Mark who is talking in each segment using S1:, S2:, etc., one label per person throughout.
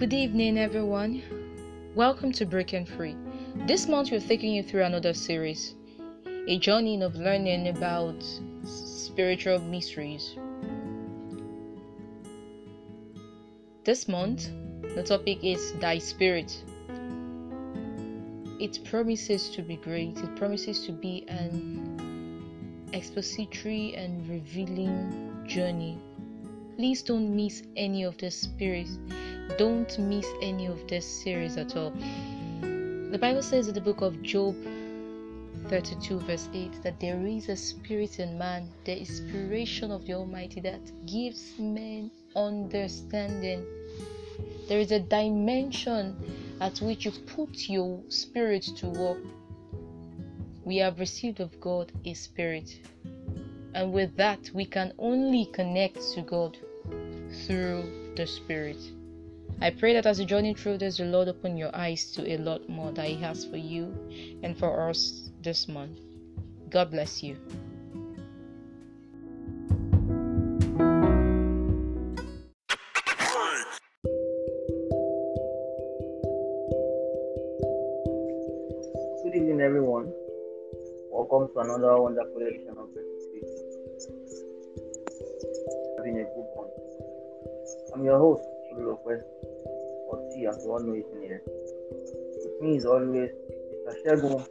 S1: Good evening, everyone. Welcome to Breaking Free. This month, we're taking you through another series, a journey of learning about spiritual mysteries. This month, the topic is Thy Spirit. It promises to be great, it promises to be an expository and revealing journey. Please don't miss any of the spirits don't miss any of this series at all. The Bible says in the book of Job 32, verse 8, that there is a spirit in man, the inspiration of the Almighty that gives men understanding. There is a dimension at which you put your spirit to work. We have received of God a spirit, and with that, we can only connect to God through the Spirit. I pray that as you journey through this, the Lord open your eyes to a lot more that He has for you and for us this month. God bless you.
S2: Good evening, everyone. Welcome to another wonderful edition of Breaking Having a good one. I'm your host, Request see as one know it here. With me is always Mr. Shegun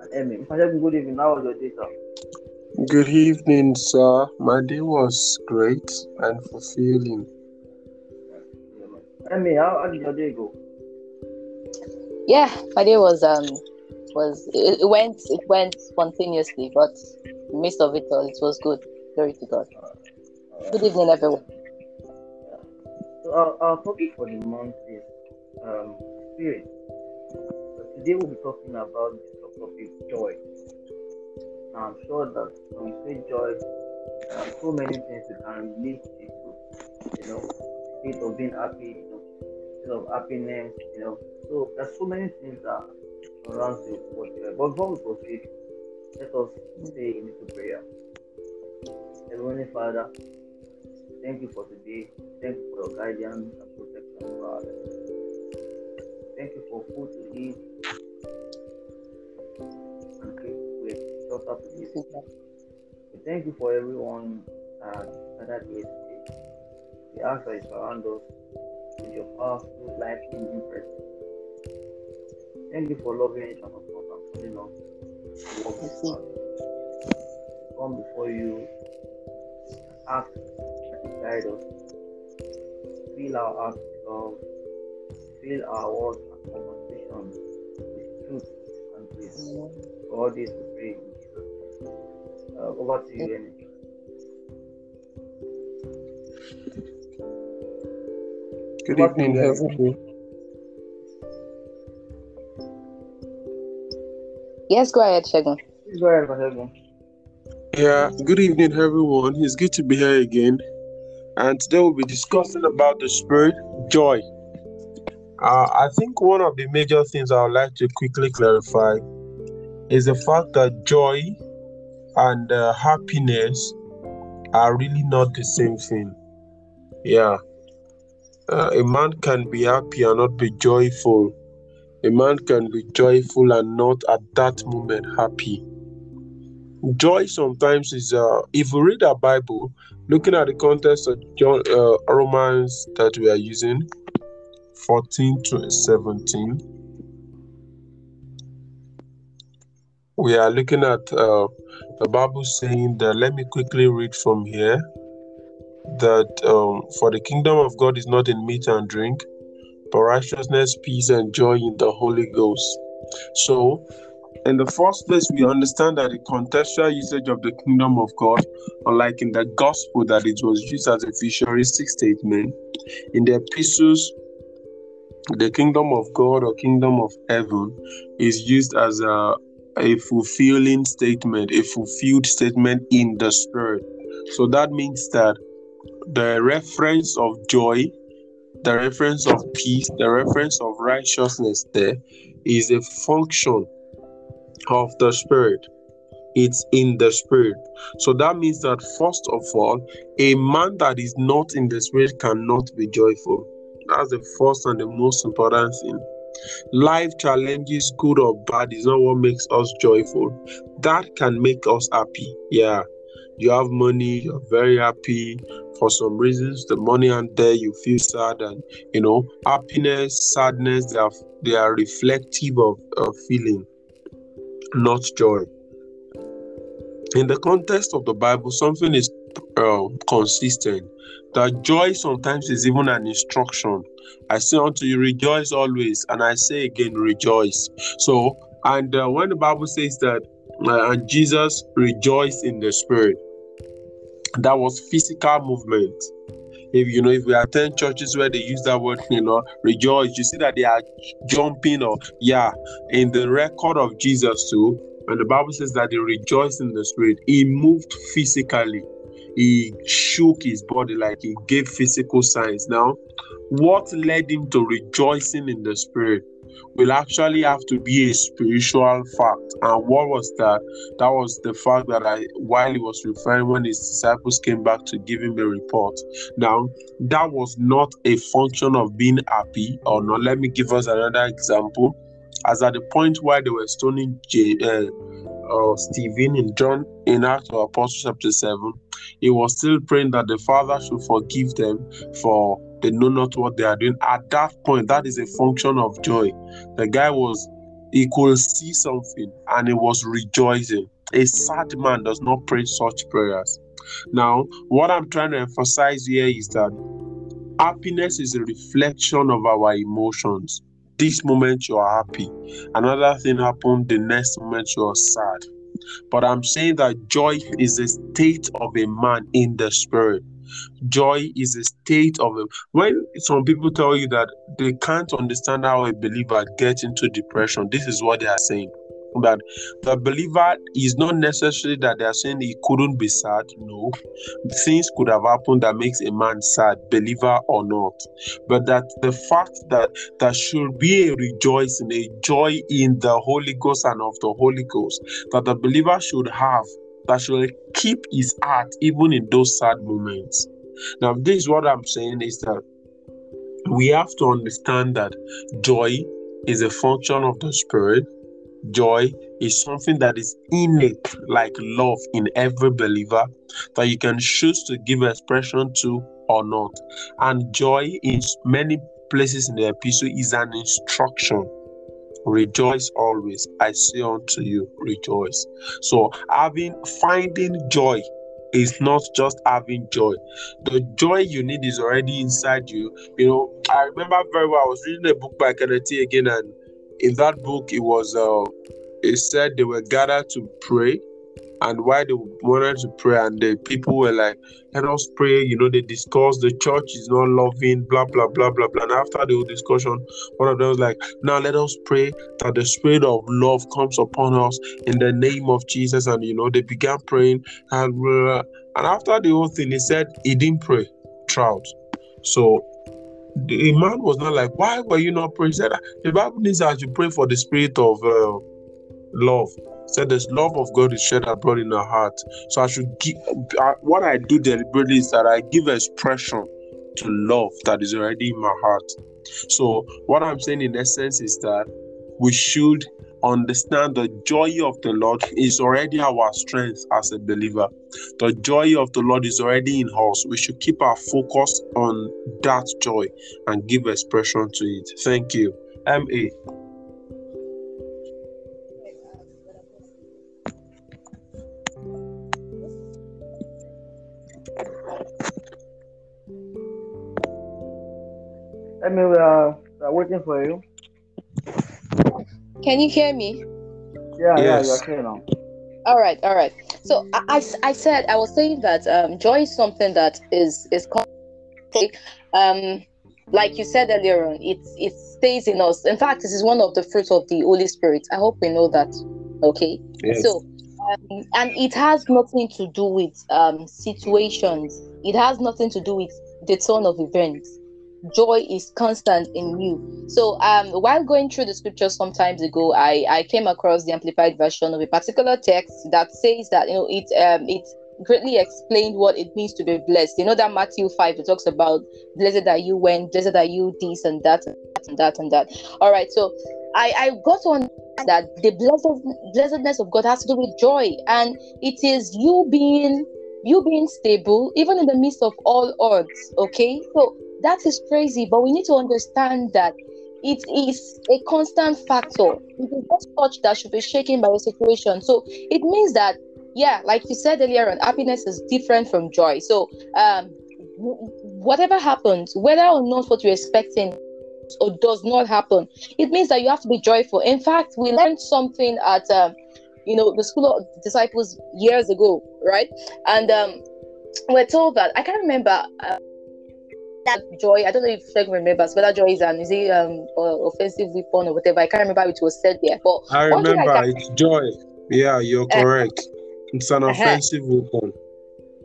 S2: and Emmy. Mr. Shegun, good evening. How was your day, sir?
S3: Good evening, sir. My day was great and fulfilling.
S2: Emmy, how, how did your day go?
S4: Yeah, my day was um was it, it went it went spontaneously, but in the midst of it all, it was good. Glory to God. Good evening, everyone.
S2: So our, our topic for the month is um, spirit. Today we'll be talking about the topic joy. Now I'm sure that when we say joy, there are so many things we can relate it to. You know, state of being happy, you know, state of happiness, you know. So there's so many things that surround the word joy. But before we proceed, let us say a little prayer. Heavenly Father, thank you for today. Thank you for your guidance and protection. Thank you for food to eat and clean with shelter to. We thank you for everyone uh, gathered here today. We ask that you surround us with your powerful, life changing presence. Thank you for loving each other and putting us to. Come before you ask that you guide us. Fill our hearts love fill our words and conversations with truth and grace. For all this we pray in Jesus' name. Uh, over to you, Emily.
S3: Good evening, everyone.
S4: Yes, go ahead, Shegun.
S2: Please go ahead, Shegun.
S3: Yeah, good evening, everyone. It's good to be here again. And today we'll be discussing about the spirit joy. Uh, I think one of the major things I would like to quickly clarify is the fact that joy and uh, happiness are really not the same thing. Yeah. Uh, a man can be happy and not be joyful. A man can be joyful and not at that moment happy. Joy sometimes is, uh, if we read our Bible, looking at the context of John, uh, Romans that we are using, 14 to 17. We are looking at uh, the Bible saying that, let me quickly read from here that um, for the kingdom of God is not in meat and drink, but righteousness, peace, and joy in the Holy Ghost. So, in the first place, we understand that the contextual usage of the kingdom of God, unlike in the gospel that it was used as a futuristic statement, in the epistles the kingdom of God or kingdom of heaven is used as a, a fulfilling statement, a fulfilled statement in the spirit. So that means that the reference of joy, the reference of peace, the reference of righteousness there is a function of the spirit. It's in the spirit. So that means that first of all, a man that is not in the spirit cannot be joyful That's the first and the most important thing. Life challenges, good or bad, is not what makes us joyful. That can make us happy. Yeah. You have money, you're very happy. For some reasons, the money and there, you feel sad, and you know, happiness, sadness, they are they are reflective of, of feeling, not joy. In the context of the Bible, something is uh, consistent. That joy sometimes is even an instruction. I say unto you, rejoice always, and I say again, rejoice. So, and uh, when the Bible says that, uh, and Jesus rejoiced in the Spirit, that was physical movement. If you know, if we attend churches where they use that word, you know, rejoice, you see that they are jumping or yeah, in the record of Jesus too. And the Bible says that he rejoiced in the spirit. He moved physically. He shook his body like he gave physical signs. Now, what led him to rejoicing in the spirit will actually have to be a spiritual fact. And what was that? That was the fact that I, while he was referring when his disciples came back to give him a report. Now, that was not a function of being happy or not. Let me give us another example. As at the point where they were stoning J, uh, uh, Stephen in John in Acts of Apostles chapter 7, he was still praying that the Father should forgive them for they know not what they are doing. At that point, that is a function of joy. The guy was, he could see something and he was rejoicing. A sad man does not pray such prayers. Now, what I'm trying to emphasize here is that happiness is a reflection of our emotions. This moment you are happy, another thing happened the next moment you are sad. But I'm saying that joy is a state of a man in the spirit. Joy is a state of a, when some people tell you that they can't understand how a believer gets into depression, this is what they are saying. That the believer is not necessarily that they are saying he couldn't be sad. No, things could have happened that makes a man sad, believer or not. But that the fact that there should be a rejoicing, a joy in the Holy Ghost and of the Holy Ghost, that the believer should have that should keep his heart even in those sad moments. Now, this is what I'm saying is that we have to understand that joy is a function of the spirit. Joy is something that is innate, like love in every believer, that you can choose to give expression to or not. And joy in many places in the epistle is an instruction. Rejoice always. I say unto you rejoice. So having finding joy is not just having joy. The joy you need is already inside you. You know i remember very well i was reading a book by Kenneth Hagin and in that book it was uh it said they were gathered to pray and why they wanted to pray and the people were like let us pray you know they discussed the church is not loving blah blah blah blah blah. And after the whole discussion one of them was like now let us pray that the spirit of love comes upon us in the name of jesus and you know they began praying and uh, and after the whole thing he said he didn't pray trout. So the man was not like why were you not praying he said the bible needs that you pray for the spirit of uh, love said this love of God is shed abroad in our heart. So I should give I, what I do deliberately is that I give expression to love that is already in my heart. So what I'm saying in essence is that we should understand the joy of the Lord is already our strength as a believer. The joy of the Lord is already in us. We should keep our focus on that joy and give expression to it. Thank you. M.A.
S2: I mean, we are, we are waiting for you.
S1: Can you hear me?
S2: Yeah, yeah, you're okay now.
S1: All right, all right. So I, I, I said I was saying that um, joy is something that is is con- um like you said earlier on. It it stays in us. In fact, this is one of the fruits of the Holy Spirit. I hope we know that. Okay.
S3: Yes.
S1: So um, and it has nothing to do with um situations. It has nothing to do with the turn of events. Joy is constant in you. So um while going through the scriptures sometimes ago, I I came across the amplified version of a particular text that says that you know it um it greatly explained what it means to be blessed. You know that Matthew 5 it talks about blessed are you when, blessed are you this and that and that and that. All right, so I, I got understand that the blessed, blessedness of God has to do with joy, and it is you being you being stable even in the midst of all odds. Okay, so that is crazy, but we need to understand that it is a constant factor. It is not such that should be shaken by a situation. So it means that, yeah, like you said earlier on, happiness is different from joy. So um, whatever happens, whether or not what you're expecting or does not happen, it means that you have to be joyful. In fact, we learned something at, um, you know, the school of disciples years ago, right? And um, we're told that I can't remember. Uh, that joy. I don't know if Fred remembers whether joy is an is it um uh, offensive weapon or whatever. I can't remember how it was said there. But
S3: I remember I it's joy. Yeah, you're uh, correct. it's an uh-huh. offensive uh-huh. weapon.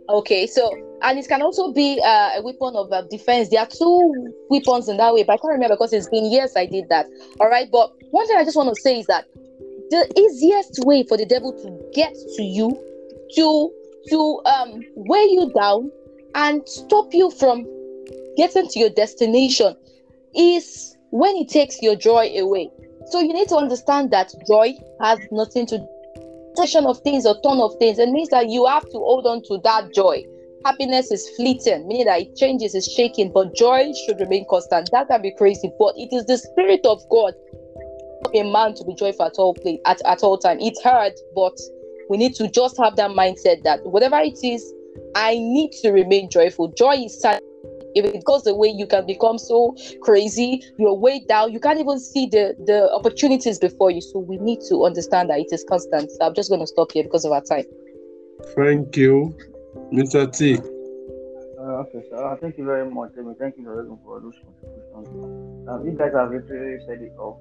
S1: Okay, so and it can also be uh, a weapon of uh, defense. There are two weapons in that way, but I can't remember because it's been years I did that. All right, but one thing I just want to say is that the easiest way for the devil to get to you, to to um weigh you down and stop you from getting to your destination is when it takes your joy away. So you need to understand that joy has nothing to session of things or ton of things. It means that you have to hold on to that joy. Happiness is fleeting, meaning that it changes, is shaking, but joy should remain constant. That can be crazy, but it is the spirit of God a man to be joyful at all place at, at all time. It's hard, but we need to just have that mindset that whatever it is, I need to remain joyful. Joy is sad if it goes away you can become so crazy. You're way down you can't even see the the opportunities before you. So we need to understand that it is constant. So i'm just going to stop here because of our time.
S3: Thank you mr t.
S2: Uh, okay so uh, thank you very much I mean, thank you for, for those contributions. Um, you guys have literally said it all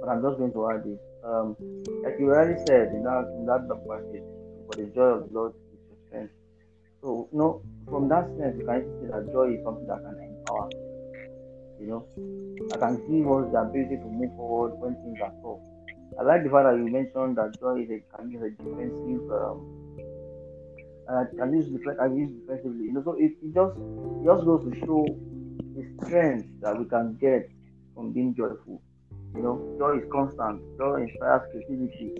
S2: but i'm just going to add this. Um, like you already said in that in that passage for the joy of the lord is your strength so you know from that sense, you can see that joy is something that can empower. You know, I can give us the ability to move forward when things are tough. I like the fact that you mentioned that joy is a can be a defensive. Um, uh, can use defense, use defensively. You know, so it, it just it just goes to show the strength that we can get from being joyful. You know, joy is constant. Joy inspires creativity.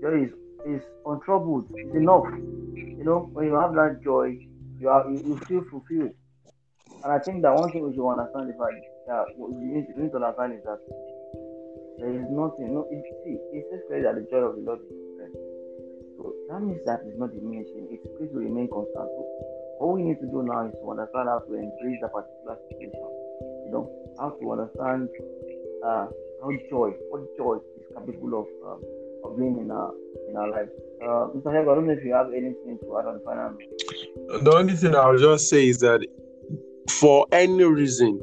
S2: Joy is is untroubled. It's enough. You know, when you have that joy, you are you, you feel fulfilled. And I think that one thing we should understand is that yeah, what we need, we need to understand is that there is nothing. No, it, see, it says clearly that the joy of the Lord is strength. So that means that it's not diminishing. It's going to remain constant. So all we need to do now is to understand how to embrace that particular situation. You know, how to understand uh, how joy, what joy is capable of um, being in our in our life. Uh, Mr. Hego, I don't know if you have anything to add on final.
S3: The only thing I'll just say is that for any reason,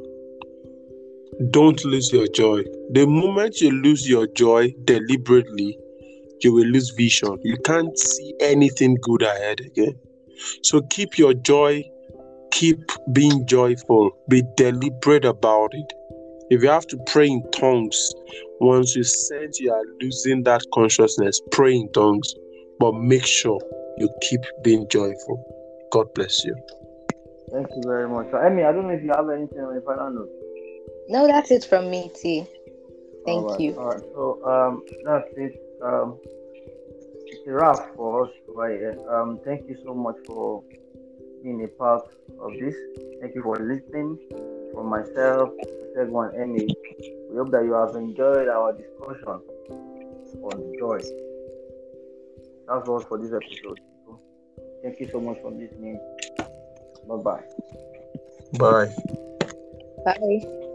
S3: don't lose your joy. The moment you lose your joy deliberately, you will lose vision. You can't see anything good ahead again. So keep your joy, keep being joyful, be deliberate about it. If you have to pray in tongues, once you sense you are losing that consciousness, pray in tongues, but make sure you keep being joyful. God bless you.
S2: Thank you very much. So, Emmy, I don't know if you have anything on your final note.
S1: No, that's it from me, T. Thank
S2: all right,
S1: you.
S2: All right. So um, that's it. Um, it's a wrap for us right here. Um, thank you so much for being a part of this. Thank you for listening. For myself, Segwan Emmy, we hope that you have enjoyed our discussion on joy. That's all for this episode. So, thank you so much for listening. Bye-bye.
S3: Bye.
S1: Bye.